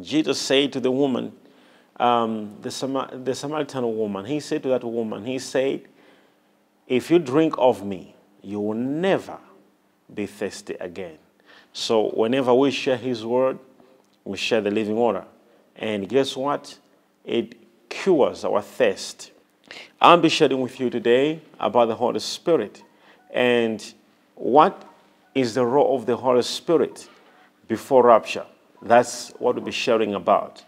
Jesus said to the woman, um, the, the Samaritan woman, he said to that woman, he said, if you drink of me, you will never be thirsty again. So whenever we share his word, we share the living water. And guess what? It cures our thirst. I'll be sharing with you today about the Holy Spirit and what is the role of the Holy Spirit before rapture. That's what we'll be sharing about.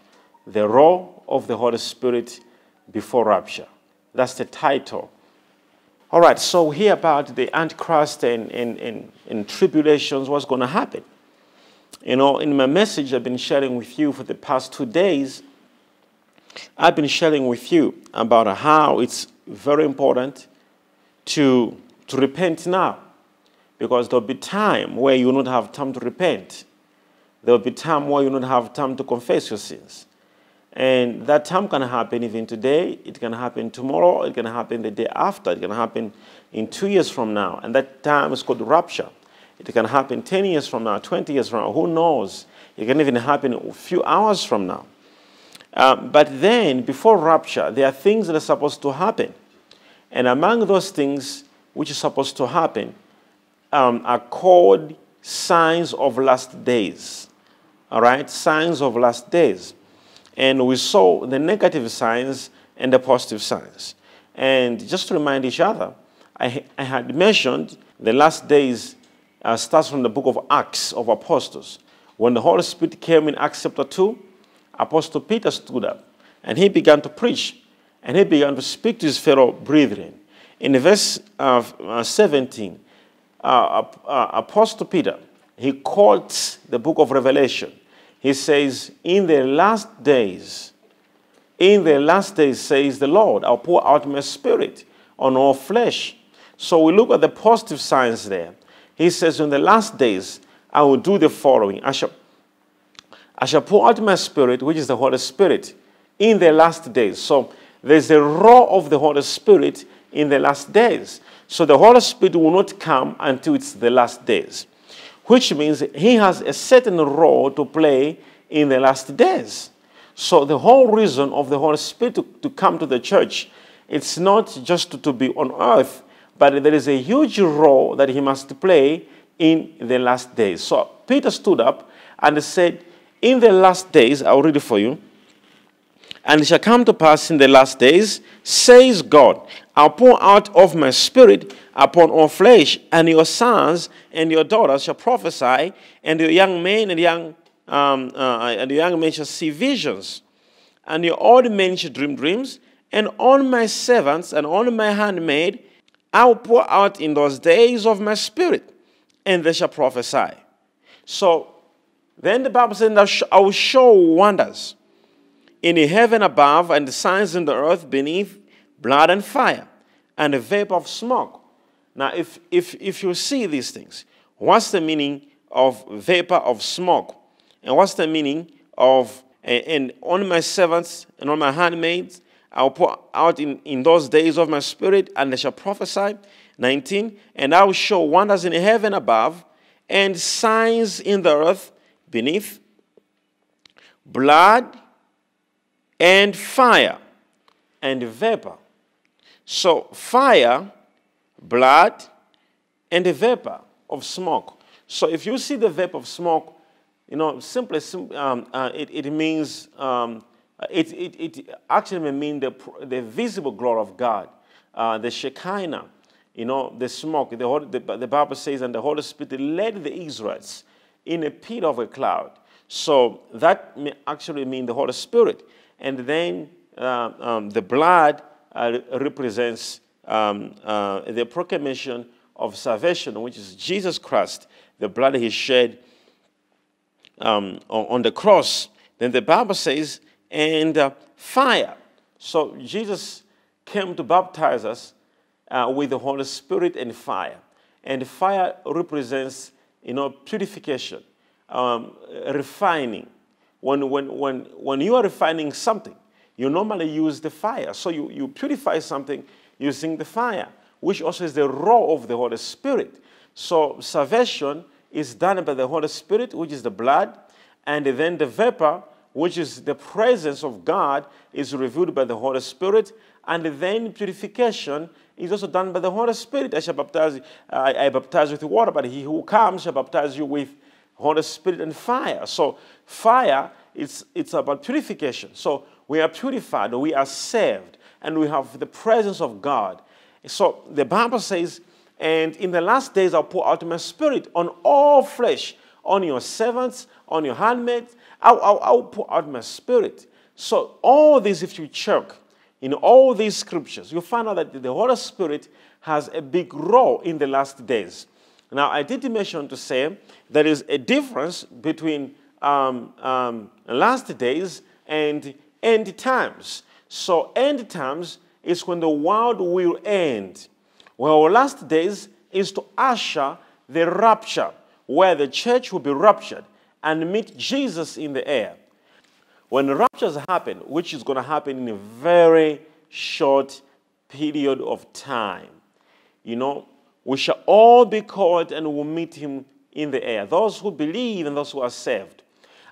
The role of the Holy Spirit before rapture. That's the title. All right, so hear about the Antichrist and, and, and, and tribulations, what's going to happen. You know, in my message I've been sharing with you for the past two days, I've been sharing with you about how it's very important to, to repent now. Because there'll be time where you will not have time to repent. There'll be time where you don't have time to confess your sins. And that time can happen even today, it can happen tomorrow, it can happen the day after, it can happen in two years from now. And that time is called rapture. It can happen 10 years from now, 20 years from now, who knows? It can even happen a few hours from now. Um, but then, before rapture, there are things that are supposed to happen. And among those things which are supposed to happen um, are called signs of last days. All right? Signs of last days. And we saw the negative signs and the positive signs. And just to remind each other, I, I had mentioned the last days uh, starts from the book of Acts of Apostles. When the Holy Spirit came in Acts chapter 2, Apostle Peter stood up and he began to preach and he began to speak to his fellow brethren. In verse uh, uh, 17, uh, uh, Apostle Peter, he quotes the book of Revelation. He says, In the last days, in the last days, says the Lord, I'll pour out my spirit on all flesh. So we look at the positive signs there. He says, In the last days, I will do the following. I shall, I shall pour out my spirit, which is the Holy Spirit, in the last days. So there's a role of the Holy Spirit in the last days. So the Holy Spirit will not come until it's the last days, which means he has a certain role to play in the last days. So the whole reason of the Holy Spirit to, to come to the church, it's not just to, to be on earth, but there is a huge role that he must play in the last days. So Peter stood up and said, In the last days, I'll read it for you. And it shall come to pass in the last days, says God, I'll pour out of my spirit upon all flesh, and your sons and your daughters shall prophesy, and your young men and young um, uh, and your young men shall see visions, and your old men shall dream dreams, and on my servants and on my handmaid I will pour out in those days of my spirit, and they shall prophesy. So then the Bible says, I will show wonders in the heaven above, and the signs in the earth beneath, blood and fire, and a vapor of smoke. Now, if, if, if you see these things, what's the meaning of vapor of smoke? And what's the meaning of, and, on my servants and on my handmaids, I'll pour out in, in those days of my spirit, and they shall prophesy. 19. And I will show wonders in heaven above, and signs in the earth beneath, blood and fire and vapor. So, fire, blood, and the vapor of smoke. So, if you see the vapor of smoke, you know, simply, um, uh, it, it means um, it, it, it actually may mean the, the visible glory of God, uh, the Shekinah, you know, the smoke. The, Holy, the, the Bible says, and the Holy Spirit led the Israelites in a pit of a cloud. So that may actually mean the Holy Spirit. And then uh, um, the blood uh, represents um, uh, the proclamation of salvation, which is Jesus Christ, the blood he shed um, on, the cross. Then the Bible says and uh, fire. So Jesus came to baptize us uh, with the Holy Spirit and fire. And fire represents, you know, purification, um, refining. When, when, when, when you are refining something, you normally use the fire. So you, you purify something using the fire, which also is the role of the Holy Spirit. So salvation is done by the Holy Spirit, which is the blood, and then the vapor, which is the presence of God, is revealed by the Holy Spirit. And then purification is also done by the Holy Spirit. I shall baptize, I, I baptize with water, but he who comes shall baptize you with Holy Spirit and fire. So fire, it's, it's about purification. So we are purified, we are saved, and we have the presence of God. So the Bible says, and in the last days I'll pour out my spirit on all flesh, on your servants, on your handmaids. I'll, I'll, I'll pour out my spirit. So all this, if you check in all these scriptures, you find out that the Holy Spirit has a big role in the last days. Now, I did mention to say there is a difference between um, um, last days and end times. So, end times is when the world will end. Well, last days is to usher the rapture, where the church will be raptured and meet Jesus in the air. When raptures happen, which is going to happen in a very short period of time, you know, we shall all be called and we will meet him in the air. Those who believe and those who are saved.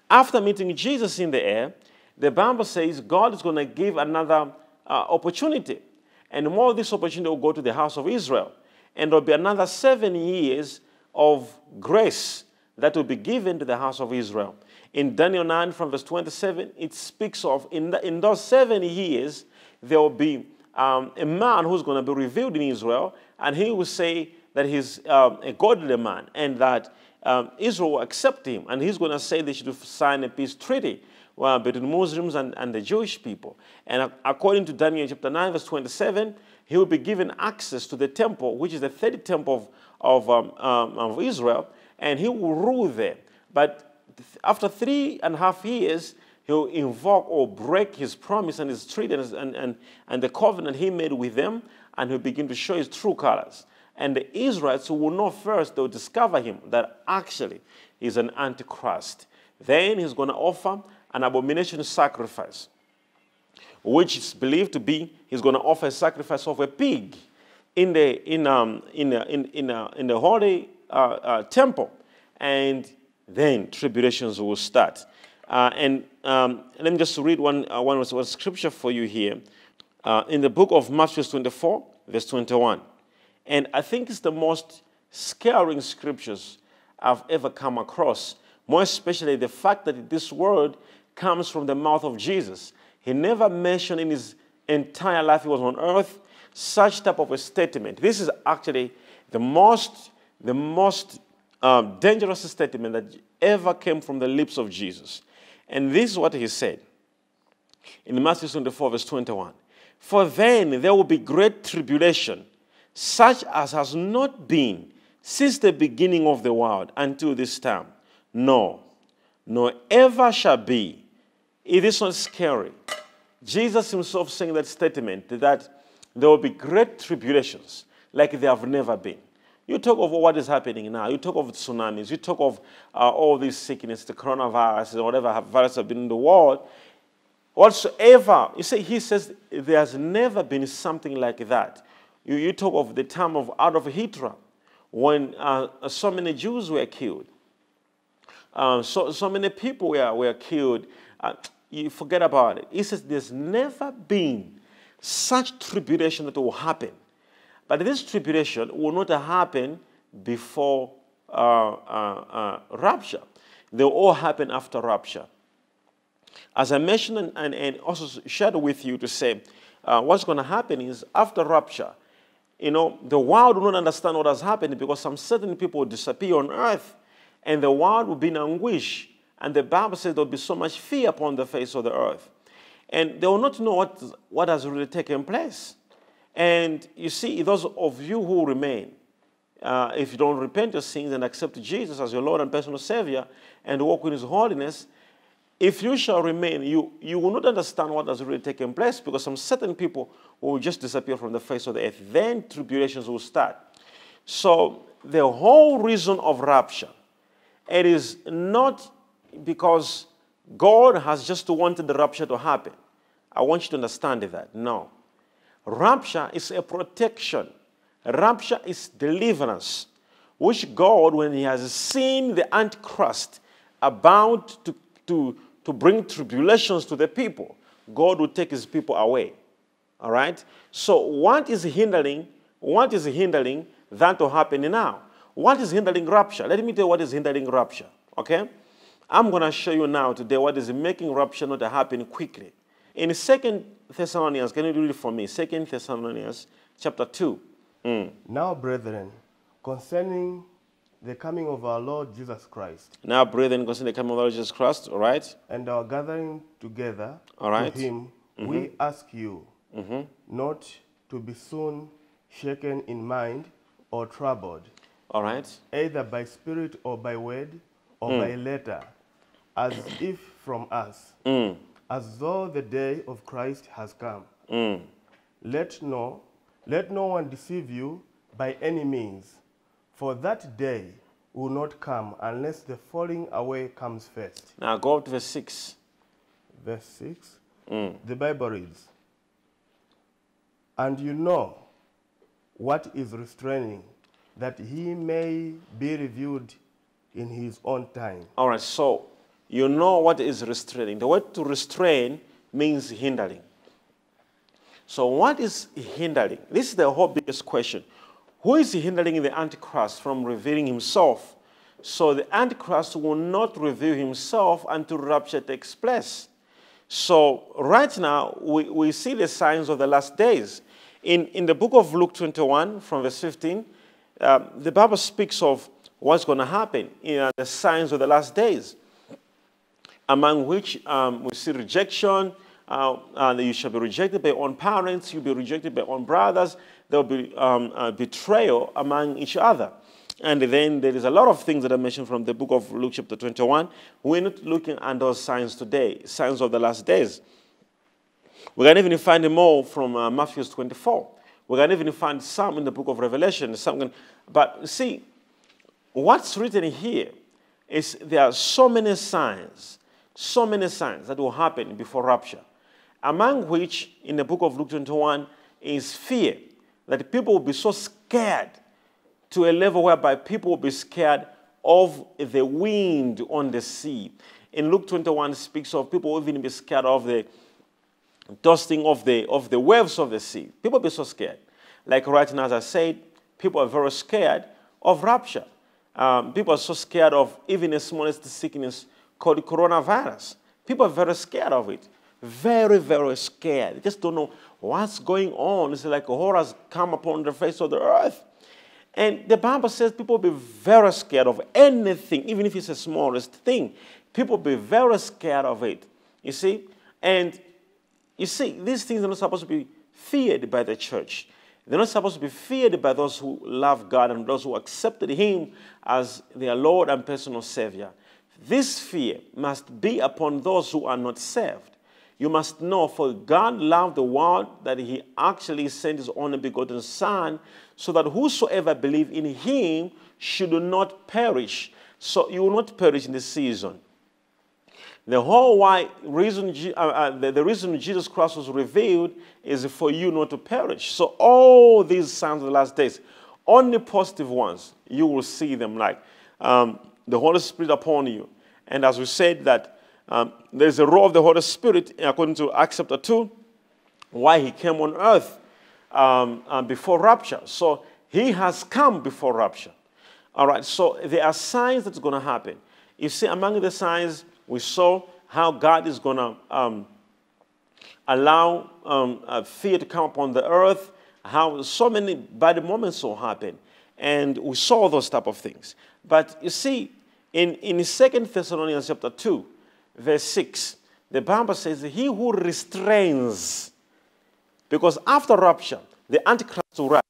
After meeting Jesus in the air, the Bible says God is going to give another uh, opportunity. And more of this opportunity will go to the house of Israel. And there will be another seven years of grace that will be given to the house of Israel. In Daniel 9, from verse 27, it speaks of in, the, in those seven years, there will be um, a man who's going to be revealed in Israel, and he will say that he's um, a godly man and that um, Israel will accept him, and he's going to say they should sign a peace treaty well, between Muslims and, and the Jewish people. And according to Daniel chapter 9, verse 27, he will be given access to the temple, which is the third temple of, of, um, um, of Israel, and he will rule there. But after three and a half years, he'll invoke or break his promise and his treaty and, and, and the covenant he made with them, and he'll begin to show his true colors. And the Israelites who will know first, they'll discover him that actually he's an antichrist. Then he's going to offer an abomination sacrifice, which is believed to be he's going to offer a sacrifice of a pig in the, in, um, in, uh, in, in, uh, in the holy uh, uh, temple. And then tribulations will start. Uh, and um, let me just read one, uh, one, one scripture for you here. in the book of Matthew 24, verse 21. And I think it's the most scaring scriptures I've ever come across, more especially the fact that this word comes from the mouth of Jesus. He never mentioned in his entire life he was on earth such type of a statement. This is actually the most, the most um, dangerous statement that ever came from the lips of Jesus. And this is what he said in Matthew 24, verse 21. For then there will be great tribulation such as has not been since the beginning of the world until this time. No, nor ever shall be. It is not scary. Jesus himself saying that statement that there will be great tribulations like there have never been. You talk of what is happening now. You talk of tsunamis. You talk of uh, all these sickness, the coronavirus, and whatever virus have been in the world. Whatsoever, you see, he says there has never been something like that. You, you talk of the time of Adolf Hitler, when uh, so many Jews were killed. Uh, so, so many people were, were killed. Uh, you forget about it. He says there's never been such tribulation that will happen. But this tribulation will not happen before uh, uh, uh, rapture. They will all happen after rapture. As I mentioned and, and, and also shared with you to say, what's going to happen is after rapture, you know, the world will not understand what has happened because some certain people will disappear on earth and the world will be in anguish. And the Bible says there will be so much fear upon the face of the earth. And they will not know what, what has really taken place. And you see, those of you who remain, uh, if you don't repent your sins and accept Jesus as your Lord and personal Savior and walk in His holiness, if you shall remain, you, you will not understand what has really taken place because some certain people will just disappear from the face of the earth. Then tribulations will start. So the whole reason of rapture, it is not because God has just wanted the rapture to happen. I want you to understand that. No. Rapture is a protection. Rapture is deliverance, which God, when He has seen the Antichrist about to, to, to bring tribulations to the people, God will take his people away. All right? So, what is hindering? What is hindering that to happen now? What is hindering rapture? Let me tell you what is hindering rapture. Okay? I'm going to show you now today what is making rapture not happen quickly. In Second Thessalonians, can you read it for me? Second Thessalonians chapter 2. Mm. Now, brethren, concerning the coming of our Lord Jesus Christ Now, brethren, concerning the coming of our Lord Jesus Christ, all right? and our gathering together All right. to him, we mm-hmm. ask you mm-hmm. not to be soon shaken in mind or troubled, All right? either by spirit or by word or mm. by letter, as if from us, mm. as though the day of Christ has come. Mm. Let no, let no one deceive you by any means, for that day will not come unless the falling away comes first. Now, go up to verse 6. Verse 6, mm. the Bible reads, And you know what is restraining, that he may be revealed in his own time. All right, so you know what is restraining. The word to restrain means hindering. So, what is hindering? This is the whole biggest question. Who is hindering the Antichrist from revealing himself? So, the Antichrist will not reveal himself until rapture takes place. So, right now, we, we see the signs of the last days. In, in the book of Luke 21, from verse 15, um, the Bible speaks of what's going to happen in uh, the signs of the last days among which um, we see rejection. Uh, and you shall be rejected by your own parents, you'll be rejected by your own brothers, there will be um, betrayal among each other. And then there is a lot of things that are mentioned from the book of Luke, chapter 21. We're not looking at those signs today, signs of the last days. We can even find more from uh, Matthew 24. We can even find some in the book of Revelation. Some can, but see, what's written here is there are so many signs, so many signs that will happen before rapture, among which in the book of Luke 21 is fear, that people will be so scared to a level whereby people will be scared of the wind on the sea. In Luke 21 speaks of people will even be scared of the dusting of the, of the waves of the sea. People be so scared. Like right now, as I said, people are very scared of rapture. Um, people are so scared of even the smallest sickness called coronavirus. People are very scared of it. Very, very scared. They just don't know what's going on. It's like horrors come upon the face of the earth. And the Bible says people be very scared of anything, even if it's the smallest thing. People be very scared of it. You see? And you see, these things are not supposed to be feared by the church. They're not supposed to be feared by those who love God and those who accepted Him as their Lord and personal Savior. This fear must be upon those who are not saved. You must know, for God loved the world that He actually sent His only begotten Son, so that whosoever believe in Him should not perish. So you will not perish in this season. The whole why reason, uh, uh, the, the reason Jesus Christ was revealed is for you not to perish. So all these signs of the last days, only positive ones, you will see them like um, the Holy Spirit upon you. And as we said that um, there's a role of the Holy Spirit according to Acts chapter 2, why he came on earth um, uh, before rapture. So he has come before rapture. All right, so there are signs that's going to happen. You see, among the signs, we saw how God is going to um, allow um, fear to come upon the earth, how so many bad moments will happen. And we saw those type of things. But you see, in, in 2 Thessalonians chapter 2, verse 6, the Bible says, He who restrains, because after rapture, the Antichrist will rise.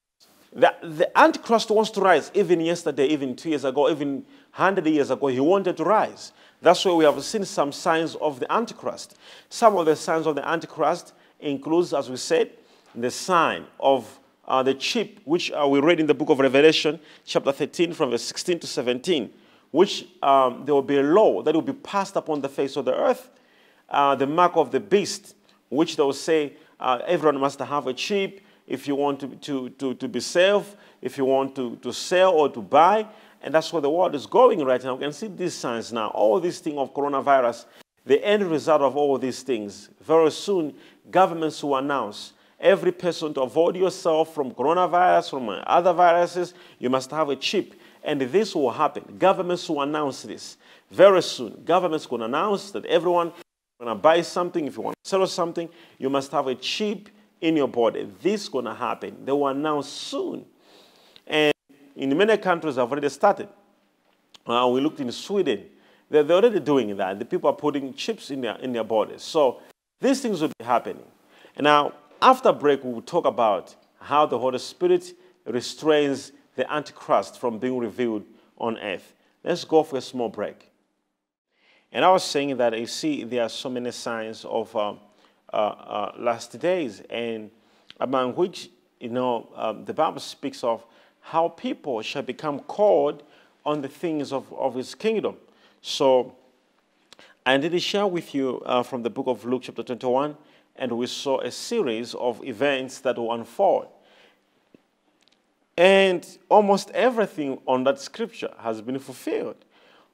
The, the Antichrist wants to rise even yesterday, even two years ago, even 100 years ago, he wanted to rise. That's why we have seen some signs of the Antichrist. Some of the signs of the Antichrist includes, as we said, the sign of uh, the chip, which uh, we read in the book of Revelation, chapter 13, from verse 16 to 17, which um, there will be a law that will be passed upon the face of the earth, uh, the mark of the beast, which they will say uh, everyone must have a chip if you want to, to, to, to be safe, if you want to, to sell or to buy. And that's where the world is going right now. We can see these signs now. All this thing of coronavirus, the end result of all these things, very soon, governments will announce every person to avoid yourself from coronavirus, from other viruses, you must have a chip. And this will happen. Governments will announce this very soon. Governments will announce that everyone to buy something, if you want to sell something, you must have a chip in your body. This is going to happen. They will announce soon. And in many countries, have already started. Uh, we looked in Sweden. They're, they're already doing that. The people are putting chips in their, in their bodies. So these things will be happening. And now, after break, we will talk about how the Holy Spirit restrains the Antichrist from being revealed on earth. Let's go for a small break. And I was saying that you see, there are so many signs of um, uh, uh, last days, and among which, you know, um, the Bible speaks of how people shall become called on the things of, of his kingdom. So, I did share with you uh, from the book of Luke, chapter 21, and we saw a series of events that will unfold. And almost everything on that scripture has been fulfilled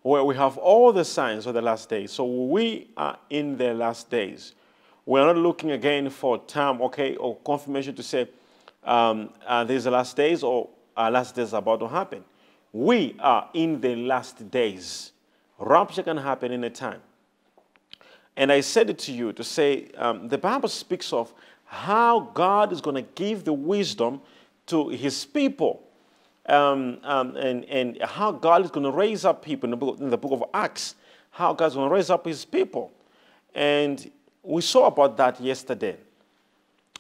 where we have all the signs of the last days. So we are in the last days. We're not looking again for time, okay, or confirmation to say um, uh, there's the last days or our last days are about to happen. We are in the last days. Rapture can happen in a time. And I said it to you to say um, the Bible speaks of how God is going to give the wisdom to his people um, um, and, and how God is going to raise up people in the, book, in the book of Acts, how God's going to raise up his people. And we saw about that yesterday,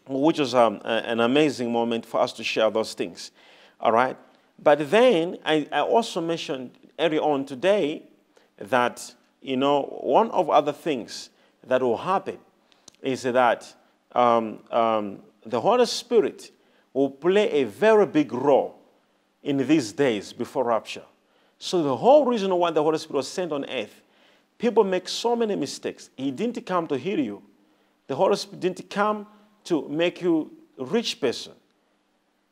which was um, an amazing moment for us to share those things. All right? But then I, I also mentioned early on today that, you know, one of other things that will happen is that um, um, the Holy Spirit will play a very big role in these days before rapture. So the whole reason why the Holy Spirit was sent on earth, people make so many mistakes. He didn't come to heal you. The Holy Spirit didn't come to make you a rich person.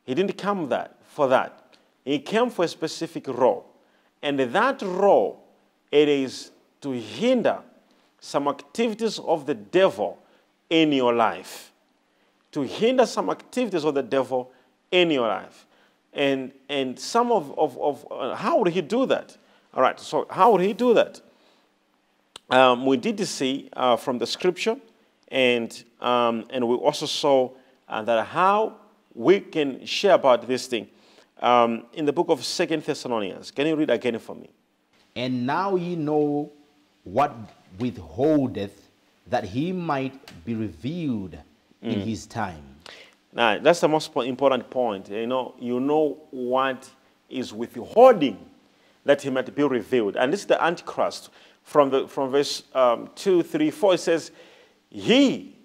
He didn't come that for that. He came for a specific role. And that role, it is to hinder some activities of the devil in your life. To hinder some activities of the devil in your life. And, and some of, of, of uh, how would he do that? All right, so how would he do that? Um, we did see uh, from the scripture, and, um, and we also saw uh, that how we can share about this thing. Um, in the book of Second Thessalonians, can you read again for me? And now ye know what withholdeth, that he might be revealed. In his time. Now, that's the most important point. You know, you know what is withholding that he might be revealed. And this is the Antichrist. From, the, from verse um, 2, 3, 4, it says, He,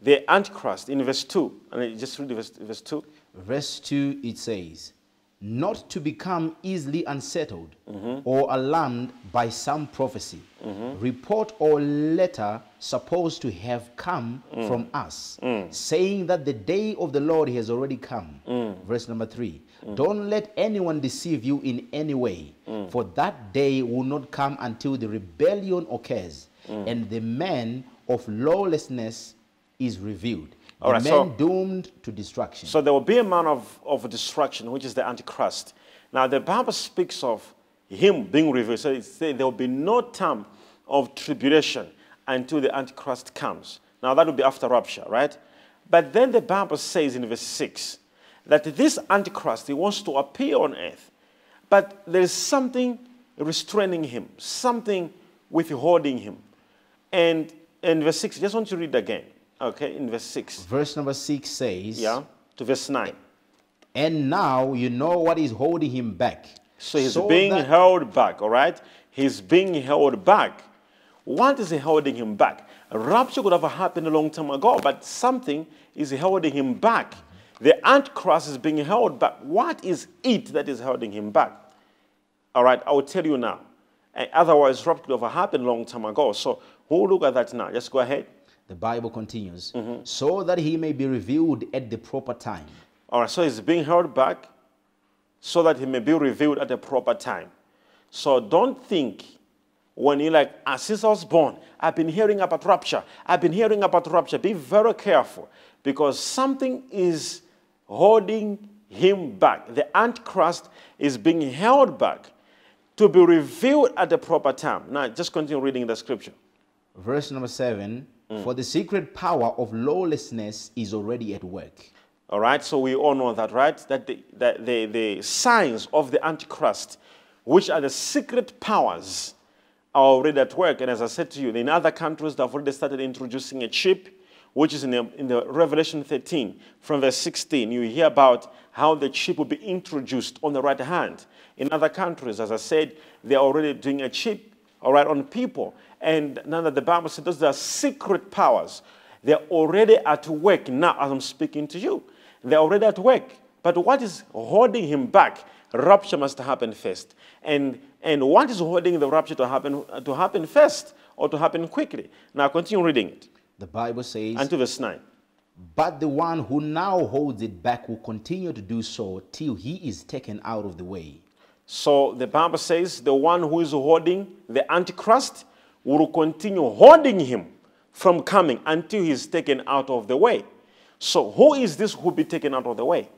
the Antichrist, in verse 2. And just read verse, verse 2. Verse 2, it says, not to become easily unsettled mm-hmm. or alarmed by some prophecy, mm-hmm. report, or letter supposed to have come mm. from us, mm. saying that the day of the Lord has already come. Mm. Verse number three mm. Don't let anyone deceive you in any way, mm. for that day will not come until the rebellion occurs mm. and the man of lawlessness is revealed all right, man so, doomed to destruction. So there will be a man of, of destruction, which is the Antichrist. Now, the Bible speaks of him being revealed. So it says there will be no time of tribulation until the Antichrist comes. Now, that will be after rapture, right? But then the Bible says in verse 6 that this Antichrist, he wants to appear on earth, but there is something restraining him, something withholding him. And in verse 6, I just want to read again. Okay, in verse 6. Verse number 6 says, Yeah, to verse 9. And now you know what is holding him back. So he's so being held back, all right? He's being held back. What is holding him back? A rapture could have happened a long time ago, but something is holding him back. The Antichrist is being held back. What is it that is holding him back? All right, I will tell you now. Otherwise, rapture could have happened a long time ago. So we'll look at that now. Just go ahead. The Bible continues, mm-hmm. so that he may be revealed at the proper time. All right, so he's being held back so that he may be revealed at the proper time. So don't think when you're like, since I was born, I've been hearing about rapture. I've been hearing about rapture. Be very careful because something is holding him back. The Antichrist is being held back to be revealed at the proper time. Now, just continue reading the scripture. Verse number seven Mm. For the secret power of lawlessness is already at work. All right, so we all know that, right? That the, that the, the signs of the Antichrist, which are the secret powers, are already at work. And as I said to you, in other countries, they've already started introducing a chip, which is in the, in the Revelation 13, from verse 16. You hear about how the chip will be introduced on the right hand. In other countries, as I said, they're already doing a chip, all right, on people. And now that the Bible says those are secret powers, they're already at work now as I'm speaking to you. They're already at work. But what is holding him back? Rapture must happen first. And, and what is holding the rapture to happen, to happen first or to happen quickly? Now continue reading it. The Bible says, Unto verse 9. But the one who now holds it back will continue to do so till he is taken out of the way. So the Bible says the one who is holding the Antichrist will continue holding him from coming until he is taken out of the way. So who is this who will be taken out of the way?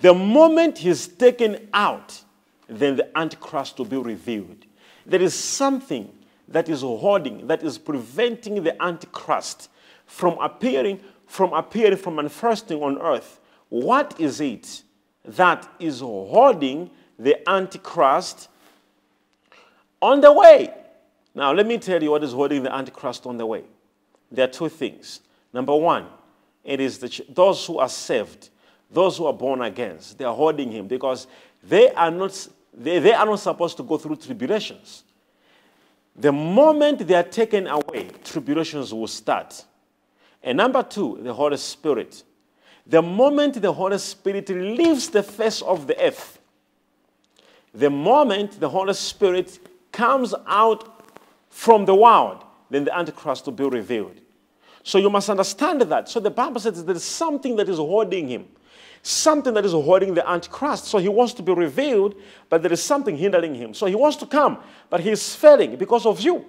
The moment he's taken out, then the Antichrist will be revealed. There is something that is holding, that is preventing the Antichrist from appearing, from appearing, from manifesting on earth. What is it that is holding the Antichrist on the way? Now, let me tell you what is holding the Antichrist on the way. There are two things. Number one, it is the, those who are saved, those who are born again. They are holding him because they are not, they, they are not supposed to go through tribulations. The moment they are taken away, tribulations will start. And number two, the Holy Spirit. The moment the Holy Spirit leaves the face of the earth, the moment the Holy Spirit comes out from the world, then the Antichrist will be revealed. So you must understand that. So the Bible says there is something that is holding him, something that is holding the Antichrist. So he wants to be revealed, but there is something hindering him. So he wants to come, but he's failing because of you,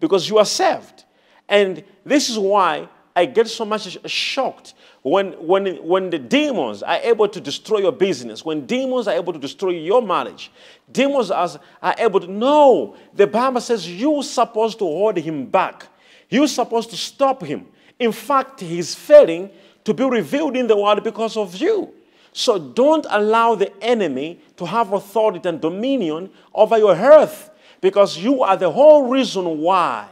because you are saved. And this is why I get so much shocked when, when, when the demons are able to destroy your business, when demons are able to destroy your marriage, demons are, are able to know. The Bible says you're supposed to hold him back. You're supposed to stop him. In fact, he's failing to be revealed in the world because of you. So don't allow the enemy to have authority and dominion over your earth because you are the whole reason why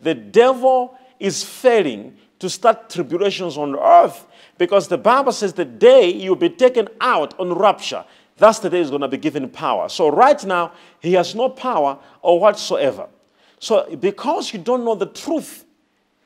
the devil is failing to start tribulations on earth because the Bible says the day you'll be taken out on rapture, that's the day he's going to be given power. So right now, he has no power or whatsoever. So because you don't know the truth,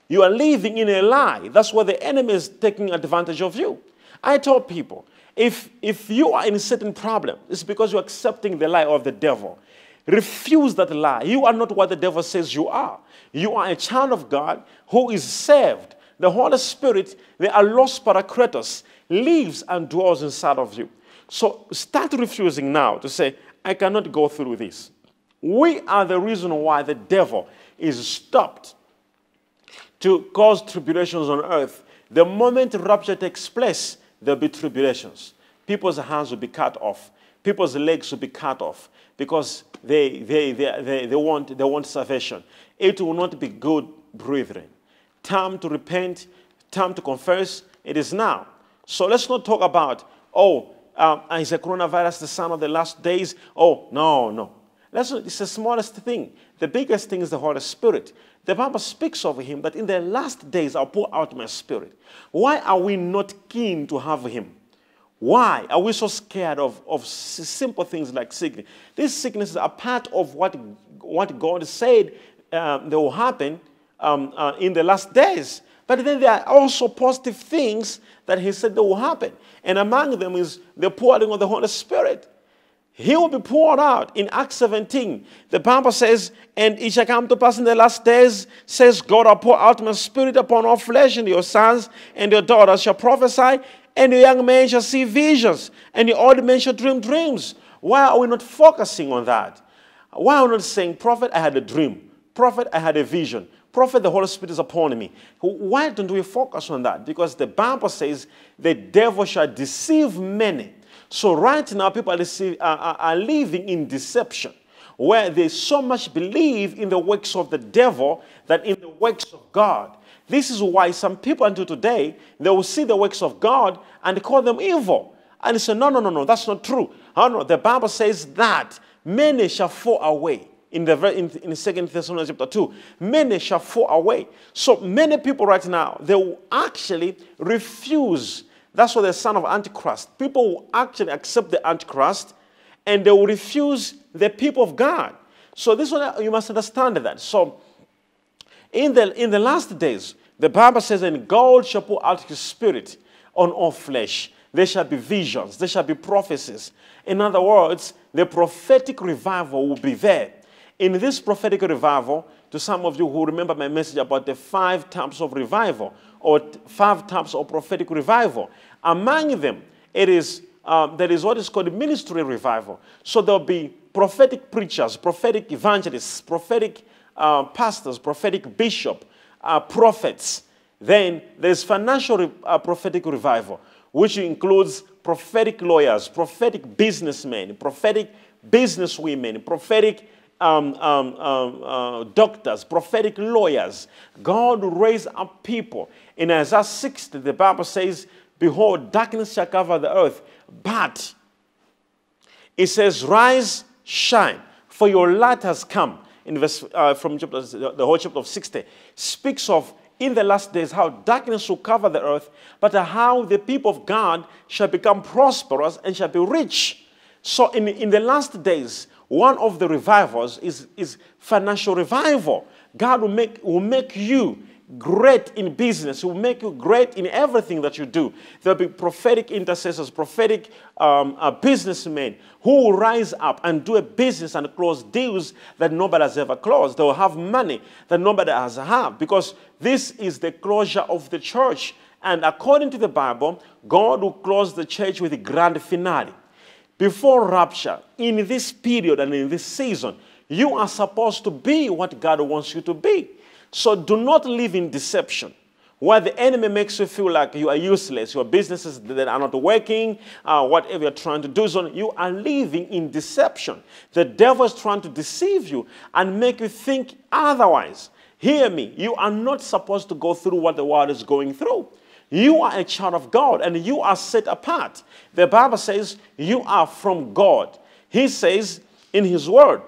you are living in a lie. That's where the enemy is taking advantage of you. I tell people, if, if you are in a certain problem, it's because you're accepting the lie of the devil. Refuse that lie. You are not what the devil says you are. You are a child of God who is saved the Holy Spirit, the allos parakletos, lives and dwells inside of you. So start refusing now to say, I cannot go through this. We are the reason why the devil is stopped to cause tribulations on earth. The moment rapture takes place, there'll be tribulations. People's hands will be cut off. People's legs will be cut off because they, they, they, they, they, want, they want salvation. It will not be good, brethren time to repent, time to confess, it is now. So let's not talk about, oh, um, is the coronavirus the sign of the last days? Oh, no, no. It's the smallest thing. The biggest thing is the Holy Spirit. The Bible speaks of him that in the last days I'll pour out my spirit. Why are we not keen to have him? Why are we so scared of, of simple things like sickness? These sicknesses are part of what, what God said um, that will happen um, uh, in the last days. But then there are also positive things that he said that will happen. And among them is the pouring of the Holy Spirit. He will be poured out in Acts 17. The Bible says, And it shall come to pass in the last days, says God, I'll pour out my spirit upon all flesh, and your sons and your daughters shall prophesy, and your young men shall see visions, and your old men shall dream dreams. Why are we not focusing on that? Why are we not saying, Prophet, I had a dream? Prophet, I had a vision. Prophet, the Holy Spirit is upon me. Why don't we focus on that? Because the Bible says the devil shall deceive many. So right now, people are, living in deception where they so much believe in the works of the devil that in the works of God. This is why some people until today, they will see the works of God and call them evil. And they say, no, no, no, no, that's not true. Oh, no, the Bible says that many shall fall away in the in, in Second Thessalonians chapter 2, many shall fall away. So many people right now, they will actually refuse. That's what the son of Antichrist. People will actually accept the Antichrist and they will refuse the people of God. So this one you must understand that. So in the in the last days, the Bible says, and God shall pour out his spirit on all flesh. There shall be visions, there shall be prophecies. In other words, the prophetic revival will be there. In this prophetic revival, to some of you who remember my message about the five types of revival or five types of prophetic revival, among them, it is um, there is what is called ministry revival. So there'll be prophetic preachers, prophetic evangelists, prophetic uh, pastors, prophetic bishop, uh, prophets. Then there's financial re- uh, prophetic revival, which includes prophetic lawyers, prophetic businessmen, prophetic businesswomen, prophetic um, um, um, uh, doctors, prophetic lawyers. God raised up people. In Isaiah 60, the Bible says, Behold, darkness shall cover the earth, but it says, Rise, shine, for your light has come. In verse uh, from chapter, the whole chapter of 60 speaks of in the last days how darkness will cover the earth, but how the people of God shall become prosperous and shall be rich. So in, in the last days, one of the revivals is, is financial revival. God will make, will make you great in business. He will make you great in everything that you do. There'll be prophetic intercessors, prophetic um, uh, businessmen who will rise up and do a business and close deals that nobody has ever closed. They will have money that nobody has had because this is the closure of the church. And according to the Bible, God will close the church with a grand finale before rapture, in this period and in this season, you are supposed to be what God wants you to be. So do not live in deception where the enemy makes you feel like you are useless, your businesses that are not working, uh, whatever you're trying to do, so you are living in deception. The devil is trying to deceive you and make you think otherwise. Hear me, you are not supposed to go through what the world is going through. You are a child of God and you are set apart. The Bible says you are from God. He says in His Word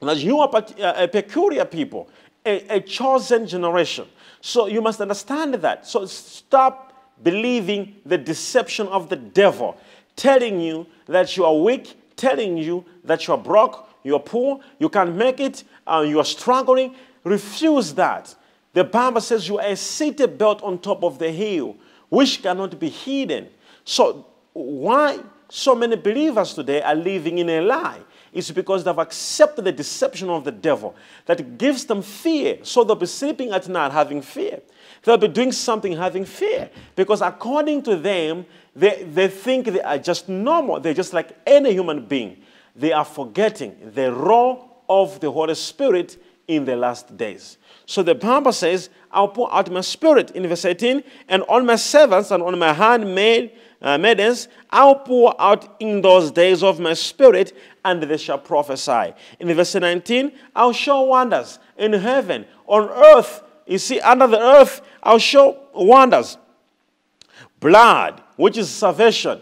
that you are a peculiar people, a, a chosen generation. So you must understand that. So stop believing the deception of the devil, telling you that you are weak, telling you that you are broke, you are poor, you can't make it, uh, you are struggling. Refuse that. The Bible says you are a city built on top of the hill, which cannot be hidden. So, why so many believers today are living in a lie? It's because they've accepted the deception of the devil that gives them fear. So they'll be sleeping at night having fear. They'll be doing something having fear. Because according to them, they, they think they are just normal. They're just like any human being. They are forgetting the role of the Holy Spirit in the last days. So the Bible says, I'll pour out my spirit in verse 18, and on my servants and on my handmaid uh, maidens, I'll pour out in those days of my spirit, and they shall prophesy. In verse 19, I'll show wonders in heaven, on earth. You see, under the earth, I'll show wonders. Blood, which is salvation.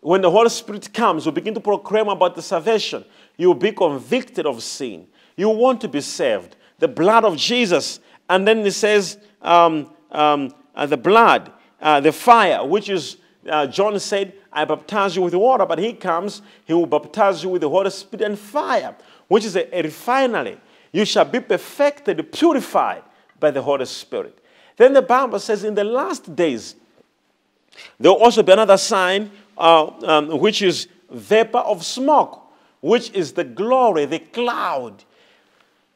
When the Holy Spirit comes, you begin to proclaim about the salvation. You will be convicted of sin. You want to be saved the blood of Jesus. And then it says, um, um, uh, the blood, uh, the fire, which is, uh, John said, I baptize you with water, but he comes, he will baptize you with the Holy Spirit and fire, which is a, a refinery. You shall be perfected, purified by the Holy Spirit. Then the Bible says, in the last days, there will also be another sign, uh, um, which is vapor of smoke, which is the glory, the cloud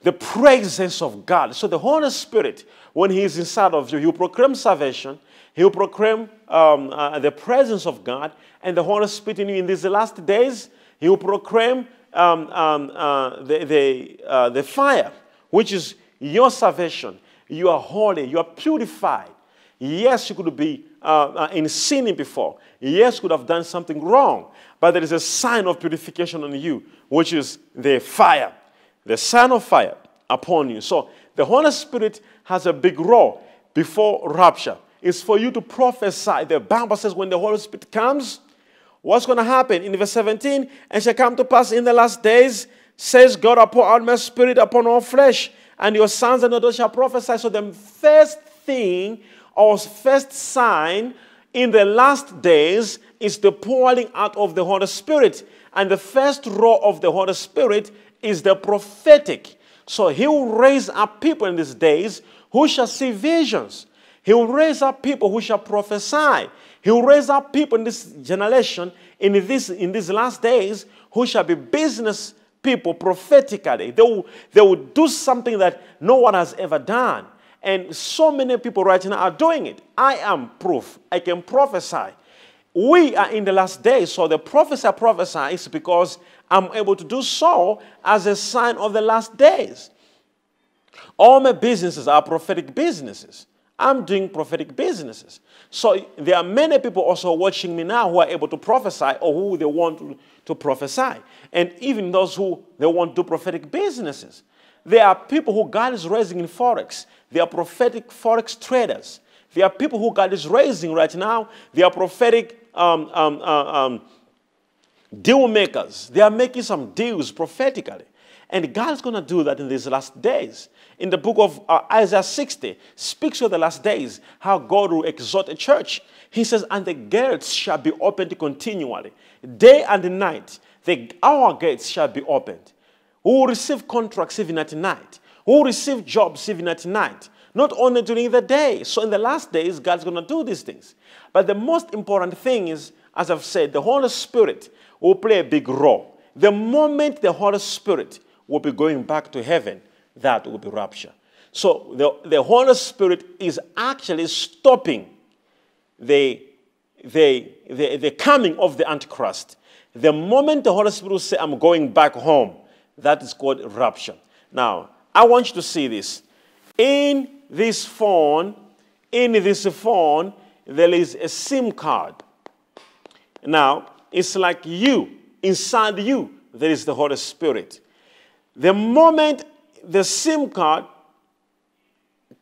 the presence of God. So the Holy Spirit, when He is inside of you, He will proclaim salvation, He will proclaim um, uh, the presence of God, and the Holy Spirit in you in these last days, He will proclaim um, um, uh, the, the, uh, the fire, which is your salvation. You are holy, you are purified. Yes, you could be uh, uh, in sinning before. Yes, you could have done something wrong, but there is a sign of purification on you, which is the fire, the sign of fire upon you. So the Holy Spirit has a big role before rapture. It's for you to prophesy. The Bible says when the Holy Spirit comes, what's going to happen? In verse 17, and shall come to pass in the last days, says God, I pour out my spirit upon all flesh, and your sons and daughters shall prophesy. So the first thing or first sign in the last days is the pouring out of the Holy Spirit. And the first role of the Holy Spirit is the prophetic. So he will raise up people in these days who shall see visions. He will raise up people who shall prophesy. He will raise up people in this generation, in, this, in these last days, who shall be business people prophetically. They will, they will do something that no one has ever done. And so many people right now are doing it. I am proof. I can prophesy. We are in the last days, so the prophecy I prophesy is because I'm able to do so as a sign of the last days. All my businesses are prophetic businesses. I'm doing prophetic businesses. So there are many people also watching me now who are able to prophesy or who they want to, to prophesy. And even those who they want to do prophetic businesses. There are people who God is raising in Forex. They are prophetic Forex traders. There are people who God is raising right now. They are prophetic um, um, uh, um, deal makers. They are making some deals prophetically. And God's going to do that in these last days. In the book of uh, Isaiah 60, speaks of the last days, how God will exhort a church. He says, And the gates shall be opened continually, day and night. The, our gates shall be opened. We will receive contracts even at night. We will receive jobs even at night. Not only during the day. So in the last days, God's going to do these things. But the most important thing is, as I've said, the Holy Spirit will play a big role. The moment the Holy Spirit will be going back to heaven, that will be rapture. So the, the Holy Spirit is actually stopping the, the, the, the coming of the Antichrist. The moment the Holy Spirit will say, I'm going back home, that is called rapture. Now, I want you to see this. In this phone, in this phone, there is a SIM card. Now, it's like you, inside you, there is the Holy Spirit. The moment the SIM card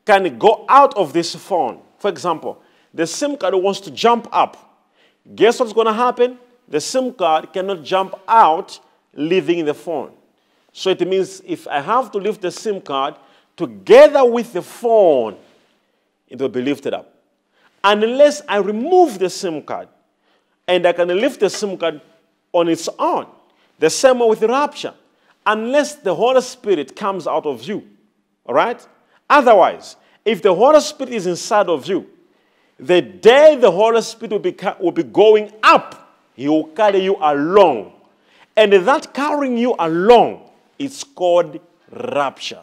can go out of this phone, for example, the SIM card wants to jump up. Guess what's going to happen? The SIM card cannot jump out leaving the phone. So it means if I have to lift the SIM card together with the phone, it will be lifted up. Unless I remove the SIM card and I can lift the SIM card on its own. The same way with the rapture unless the Holy Spirit comes out of you. All right? Otherwise, if the Holy Spirit is inside of you, the day the Holy Spirit will be, will be going up, He will carry you along. And that carrying you along is called rapture.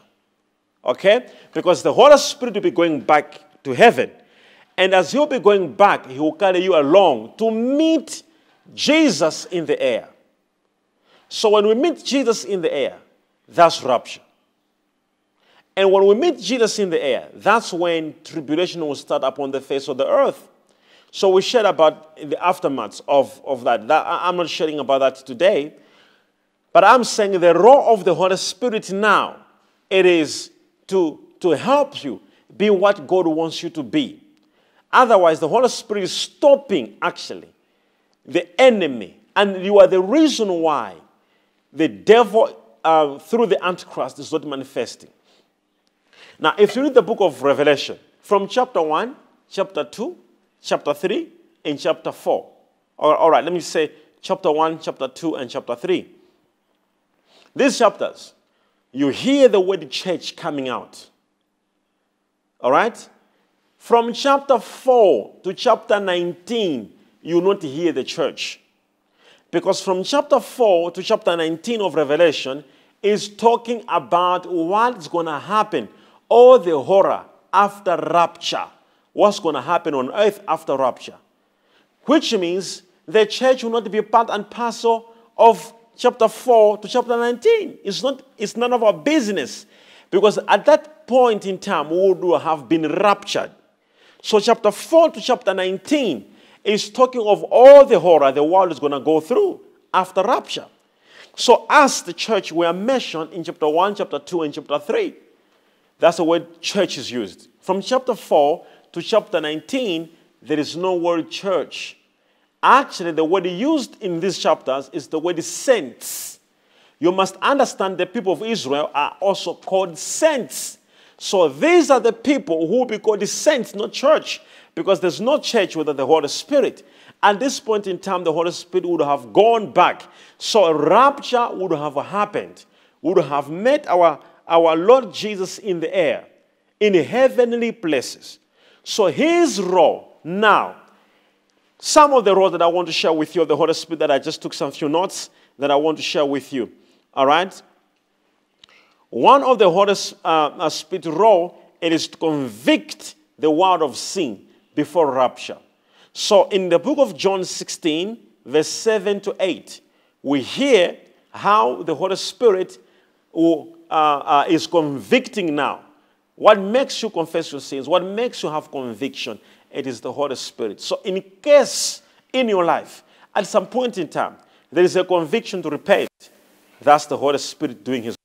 Okay? Because the Holy Spirit will be going back to heaven. And as He'll be going back, He will carry you along to meet Jesus in the air. So when we meet Jesus in the air, that's rapture. And when we meet Jesus in the air, that's when tribulation will start upon the face of the earth. So we shared about the aftermath of, of that. that. I'm not sharing about that today, but I'm saying the role of the Holy Spirit now, it is to, to help you be what God wants you to be. Otherwise, the Holy Spirit is stopping actually the enemy, and you are the reason why the devil, uh, through the Antichrist, is not manifesting. Now, if you read the book of Revelation, from chapter 1, chapter 2, chapter 3, and chapter 4. All right, let me say chapter 1, chapter 2, and chapter 3. These chapters, you hear the word church coming out. All right? From chapter 4 to chapter 19, you not hear the church. Because from chapter 4 to chapter 19 of Revelation is talking about what's going to happen, all the horror after rapture. What's going to happen on earth after rapture. Which means the church will not be part and parcel of chapter 4 to chapter 19. It's, not, it's none of our business. Because at that point in time, we would have been raptured. So, chapter 4 to chapter 19 is talking of all the horror the world is going to go through after rapture. So, as the church, we are mentioned in chapter 1, chapter 2, and chapter 3. That's the word church is used. From chapter 4 to chapter 19, there is no word church. Actually, the word used in these chapters is the word saints. You must understand the people of Israel are also called saints. So these are the people who will be called the saints, not church, because there's no church without the Holy Spirit. At this point in time, the Holy Spirit would have gone back. So a rapture would have happened. Would have met our, our Lord Jesus in the air, in heavenly places. So his role now, some of the roles that I want to share with you of the Holy Spirit that I just took some few notes that I want to share with you. All right? One of the Holy uh, Spirit role it is to convict the world of sin before rapture. So in the book of John 16, verse 7 to 8, we hear how the Holy Spirit who, uh, uh, is convicting now. What makes you confess your sins? What makes you have conviction? It is the Holy Spirit. So, in case in your life, at some point in time, there is a conviction to repent, that's the Holy Spirit doing His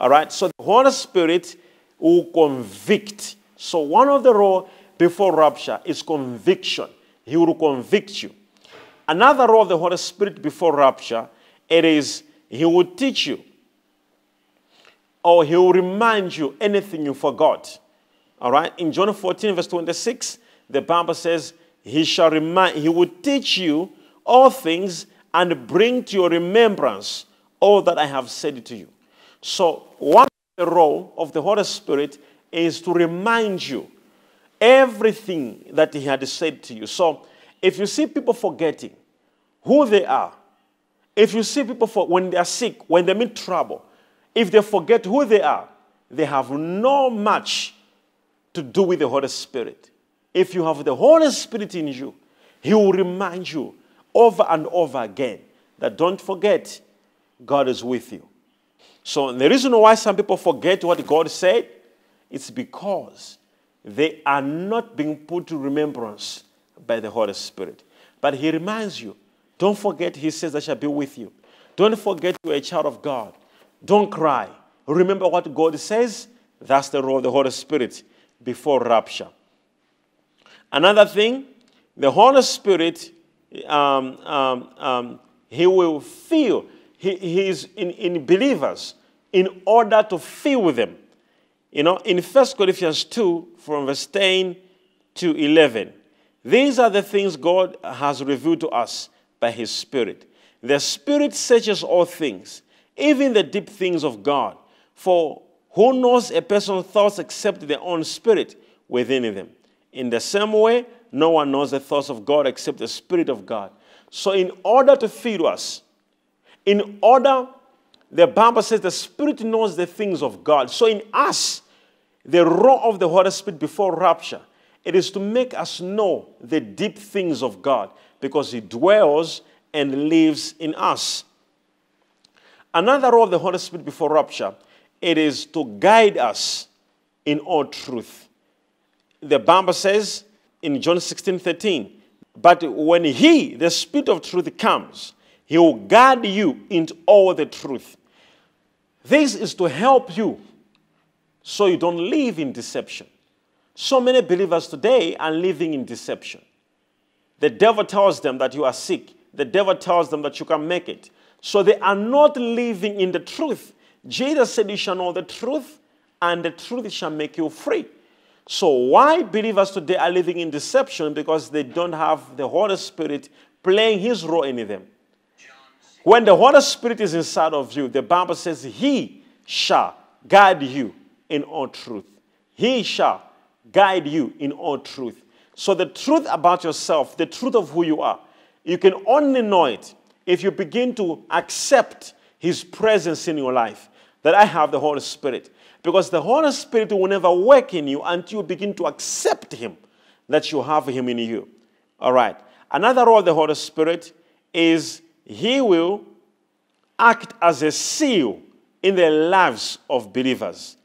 all right? So the Holy Spirit will convict. So one of the role before rapture is conviction. He will convict you. Another role of the Holy Spirit before rapture, it is He will teach you or He will remind you anything you forgot. All right? In John 14, verse 26, the Bible says, He shall remind, He will teach you all things and bring to your remembrance all that I have said to you. So, one the role of the Holy Spirit is to remind you everything that He had said to you. So, if you see people forgetting who they are, if you see people for, when they are sick, when they're in trouble, if they forget who they are, they have no much to do with the Holy Spirit. If you have the Holy Spirit in you, He will remind you over and over again that don't forget, God is with you. So the reason why some people forget what God said, it's because they are not being put to remembrance by the Holy Spirit. But He reminds you, don't forget, He says, I shall be with you. Don't forget you're a child of God. Don't cry. Remember what God says. That's the role of the Holy Spirit before rapture. Another thing, the Holy Spirit, um, um, um, He will feel he, is in, in believers in order to fill with them. You know, in 1 Corinthians 2, from verse 10 to 11, these are the things God has revealed to us by His Spirit. The Spirit searches all things, even the deep things of God. For who knows a person's thoughts except their own spirit within them? In the same way, no one knows the thoughts of God except the Spirit of God. So, in order to feed us, in order, the Bible says the Spirit knows the things of God. So in us, the role of the Holy Spirit before rapture, it is to make us know the deep things of God because He dwells and lives in us. Another role of the Holy Spirit before rapture, it is to guide us in all truth. The Bible says in John 16 13, but when He, the Spirit of truth, comes, he will guide you into all the truth. This is to help you so you don't live in deception. So many believers today are living in deception. The devil tells them that you are sick, the devil tells them that you can make it. So they are not living in the truth. Jesus said, You shall know the truth, and the truth shall make you free. So, why believers today are living in deception? Because they don't have the Holy Spirit playing his role in them. When the Holy Spirit is inside of you, the Bible says, He shall guide you in all truth. He shall guide you in all truth. So, the truth about yourself, the truth of who you are, you can only know it if you begin to accept His presence in your life. That I have the Holy Spirit. Because the Holy Spirit will never work in you until you begin to accept Him, that you have Him in you. All right. Another role of the Holy Spirit is he will act as a seal in the lives of believers.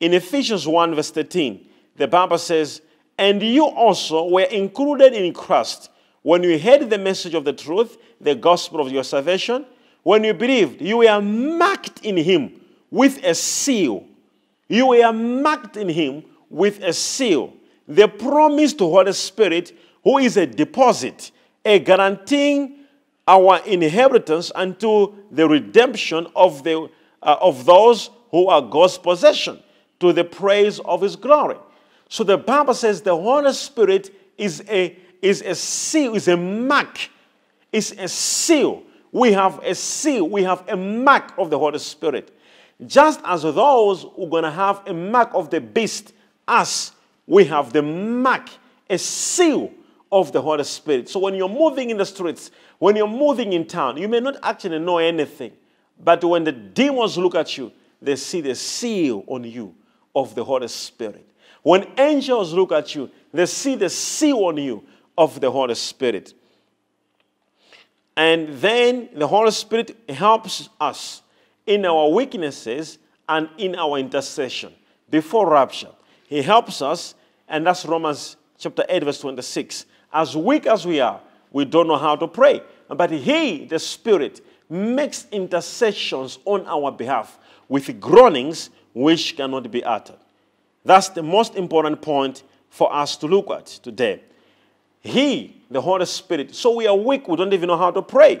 In Ephesians 1, verse 13, the Bible says, And you also were included in Christ when you heard the message of the truth, the gospel of your salvation. When you believed, you were marked in Him with a seal. You were marked in Him with a seal. The promise to Holy Spirit, who is a deposit, a guaranteeing our inheritance unto the redemption of, the, uh, of those who are God's possession to the praise of his glory. So the Bible says the Holy Spirit is a, is a seal, is a mark, is a seal. We have a seal, we have a mark of the Holy Spirit. Just as those who are going to have a mark of the beast, us, we have the mark, a seal of the Holy Spirit. So when you're moving in the streets, when you're moving in town, you may not actually know anything, but when the demons look at you, they see the seal on you of the Holy Spirit. When angels look at you, they see the seal on you of the Holy Spirit. And then the Holy Spirit helps us in our weaknesses and in our intercession before rapture. He helps us, and that's Romans chapter 8, verse 26. As weak as we are, we don't know how to pray. But He, the Spirit, makes intercessions on our behalf with groanings which cannot be uttered. That's the most important point for us to look at today. He, the Holy Spirit, so we are weak, we don't even know how to pray.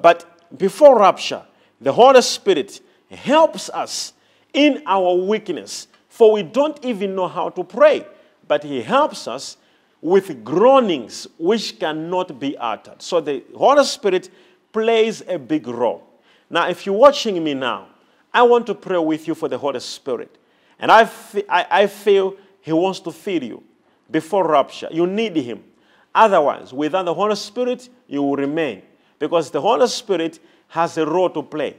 But before rapture, the Holy Spirit helps us in our weakness, for we don't even know how to pray. But He helps us with groanings which cannot be uttered. So the Holy Spirit plays a big role. Now, if you're watching me now, I want to pray with you for the Holy Spirit. And I, I, I feel He wants to feed you before rapture. You need Him. Otherwise, without the Holy Spirit, you will remain. Because the Holy Spirit has a role to play.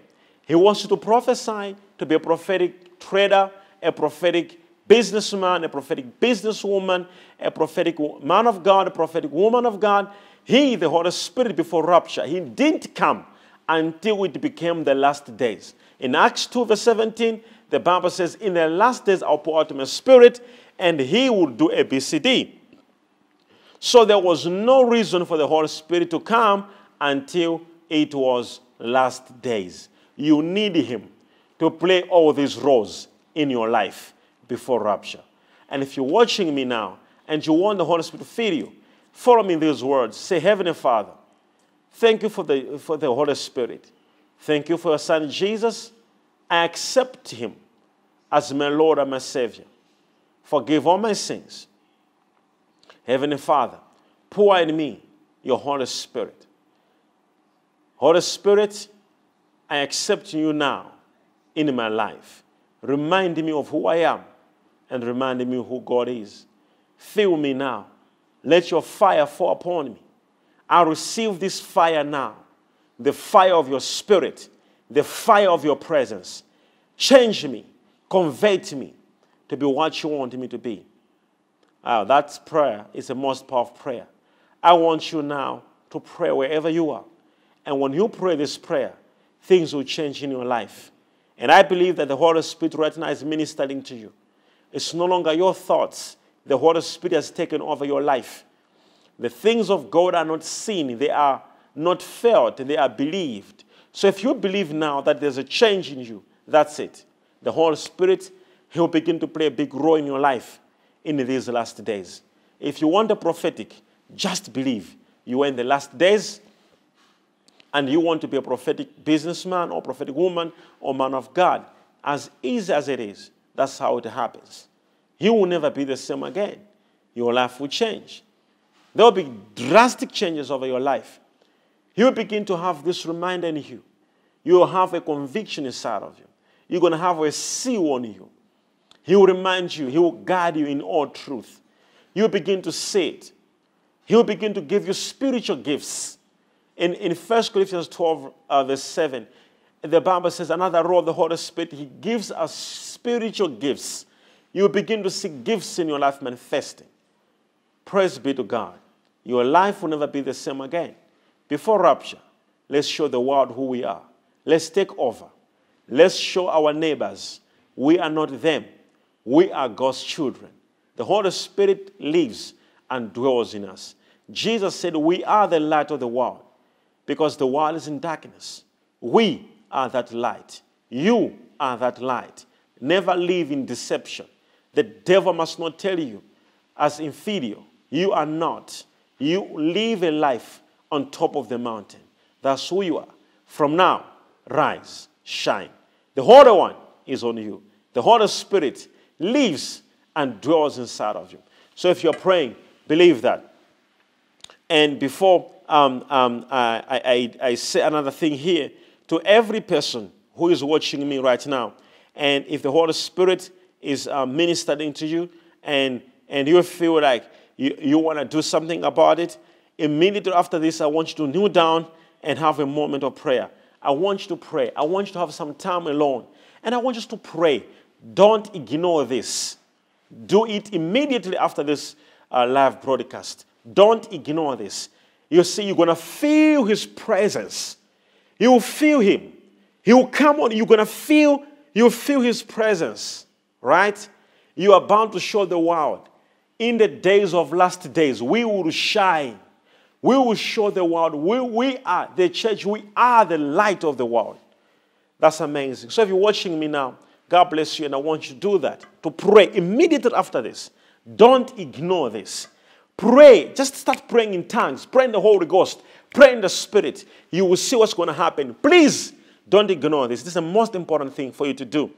He wants you to prophesy, to be a prophetic trader, a prophetic businessman, a prophetic businesswoman, a prophetic man of God, a prophetic woman of God. He, the Holy Spirit, before rapture, he didn't come until it became the last days. In Acts 2, verse 17, the Bible says, In the last days I'll pour out my spirit, and he will do a BCD. So there was no reason for the Holy Spirit to come until it was last days. You need him to play all these roles in your life before rapture. And if you're watching me now and you want the Holy Spirit to feed you, follow me in these words. Say, Heavenly Father, thank you for the, for the Holy Spirit. Thank you for your Son Jesus. I accept him as my Lord and my Savior. Forgive all my sins. Heavenly Father, pour in me your Holy Spirit. Holy Spirit, I accept you now in my life. Remind me of who I am and reminding me who God is. Fill me now. Let your fire fall upon me. I receive this fire now the fire of your spirit, the fire of your presence. Change me, convert me to be what you want me to be. Uh, that prayer is the most powerful prayer. I want you now to pray wherever you are. And when you pray this prayer, things will change in your life. And I believe that the Holy Spirit right now is ministering to you. It's no longer your thoughts. The Holy Spirit has taken over your life. The things of God are not seen, they are not felt, they are believed. So if you believe now that there's a change in you, that's it. The Holy Spirit, He'll begin to play a big role in your life in these last days. If you want a prophetic, just believe. You are in the last days and you want to be a prophetic businessman or prophetic woman or man of God, as easy as it is, that's how it happens. You will never be the same again. Your life will change. There will be drastic changes over your life. You will begin to have this reminder in you. You will have a conviction inside of you. You're going to have a seal on you. He will remind you, He will guide you in all truth. You will begin to see it. He will begin to give you spiritual gifts. In, in 1 Corinthians 12, uh, verse 7, the Bible says another role of the Holy Spirit, He gives us spiritual gifts. You begin to see gifts in your life manifesting. Praise be to God. Your life will never be the same again. Before rapture, let's show the world who we are. Let's take over. Let's show our neighbors we are not them. We are God's children. The Holy Spirit lives and dwells in us. Jesus said, We are the light of the world because the world is in darkness. We are that light. You are that light. Never live in deception. The devil must not tell you as inferior. You are not. You live a life on top of the mountain. That's who you are. From now, rise, shine. The Holy One is on you. The Holy Spirit lives and dwells inside of you. So if you're praying, believe that. And before um, um, I, I, I say another thing here, to every person who is watching me right now, and if the Holy Spirit is uh, ministering to you and, and you feel like you, you want to do something about it, immediately after this, I want you to kneel down and have a moment of prayer. I want you to pray. I want you to have some time alone. And I want you to pray. Don't ignore this. Do it immediately after this uh, live broadcast. Don't ignore this. You see, you're going to feel His presence. You will feel Him. He will come on. You're going to feel, you'll feel His presence, right? You are bound to show the world. In the days of last days, we will shine. We will show the world. We, we are the church. We are the light of the world. That's amazing. So if you're watching me now, God bless you, and I want you to do that. To pray immediately after this. Don't ignore this. Pray. Just start praying in tongues. Pray in the Holy Ghost. Pray in the Spirit. You will see what's going to happen. Please don't ignore this. This is the most important thing for you to do.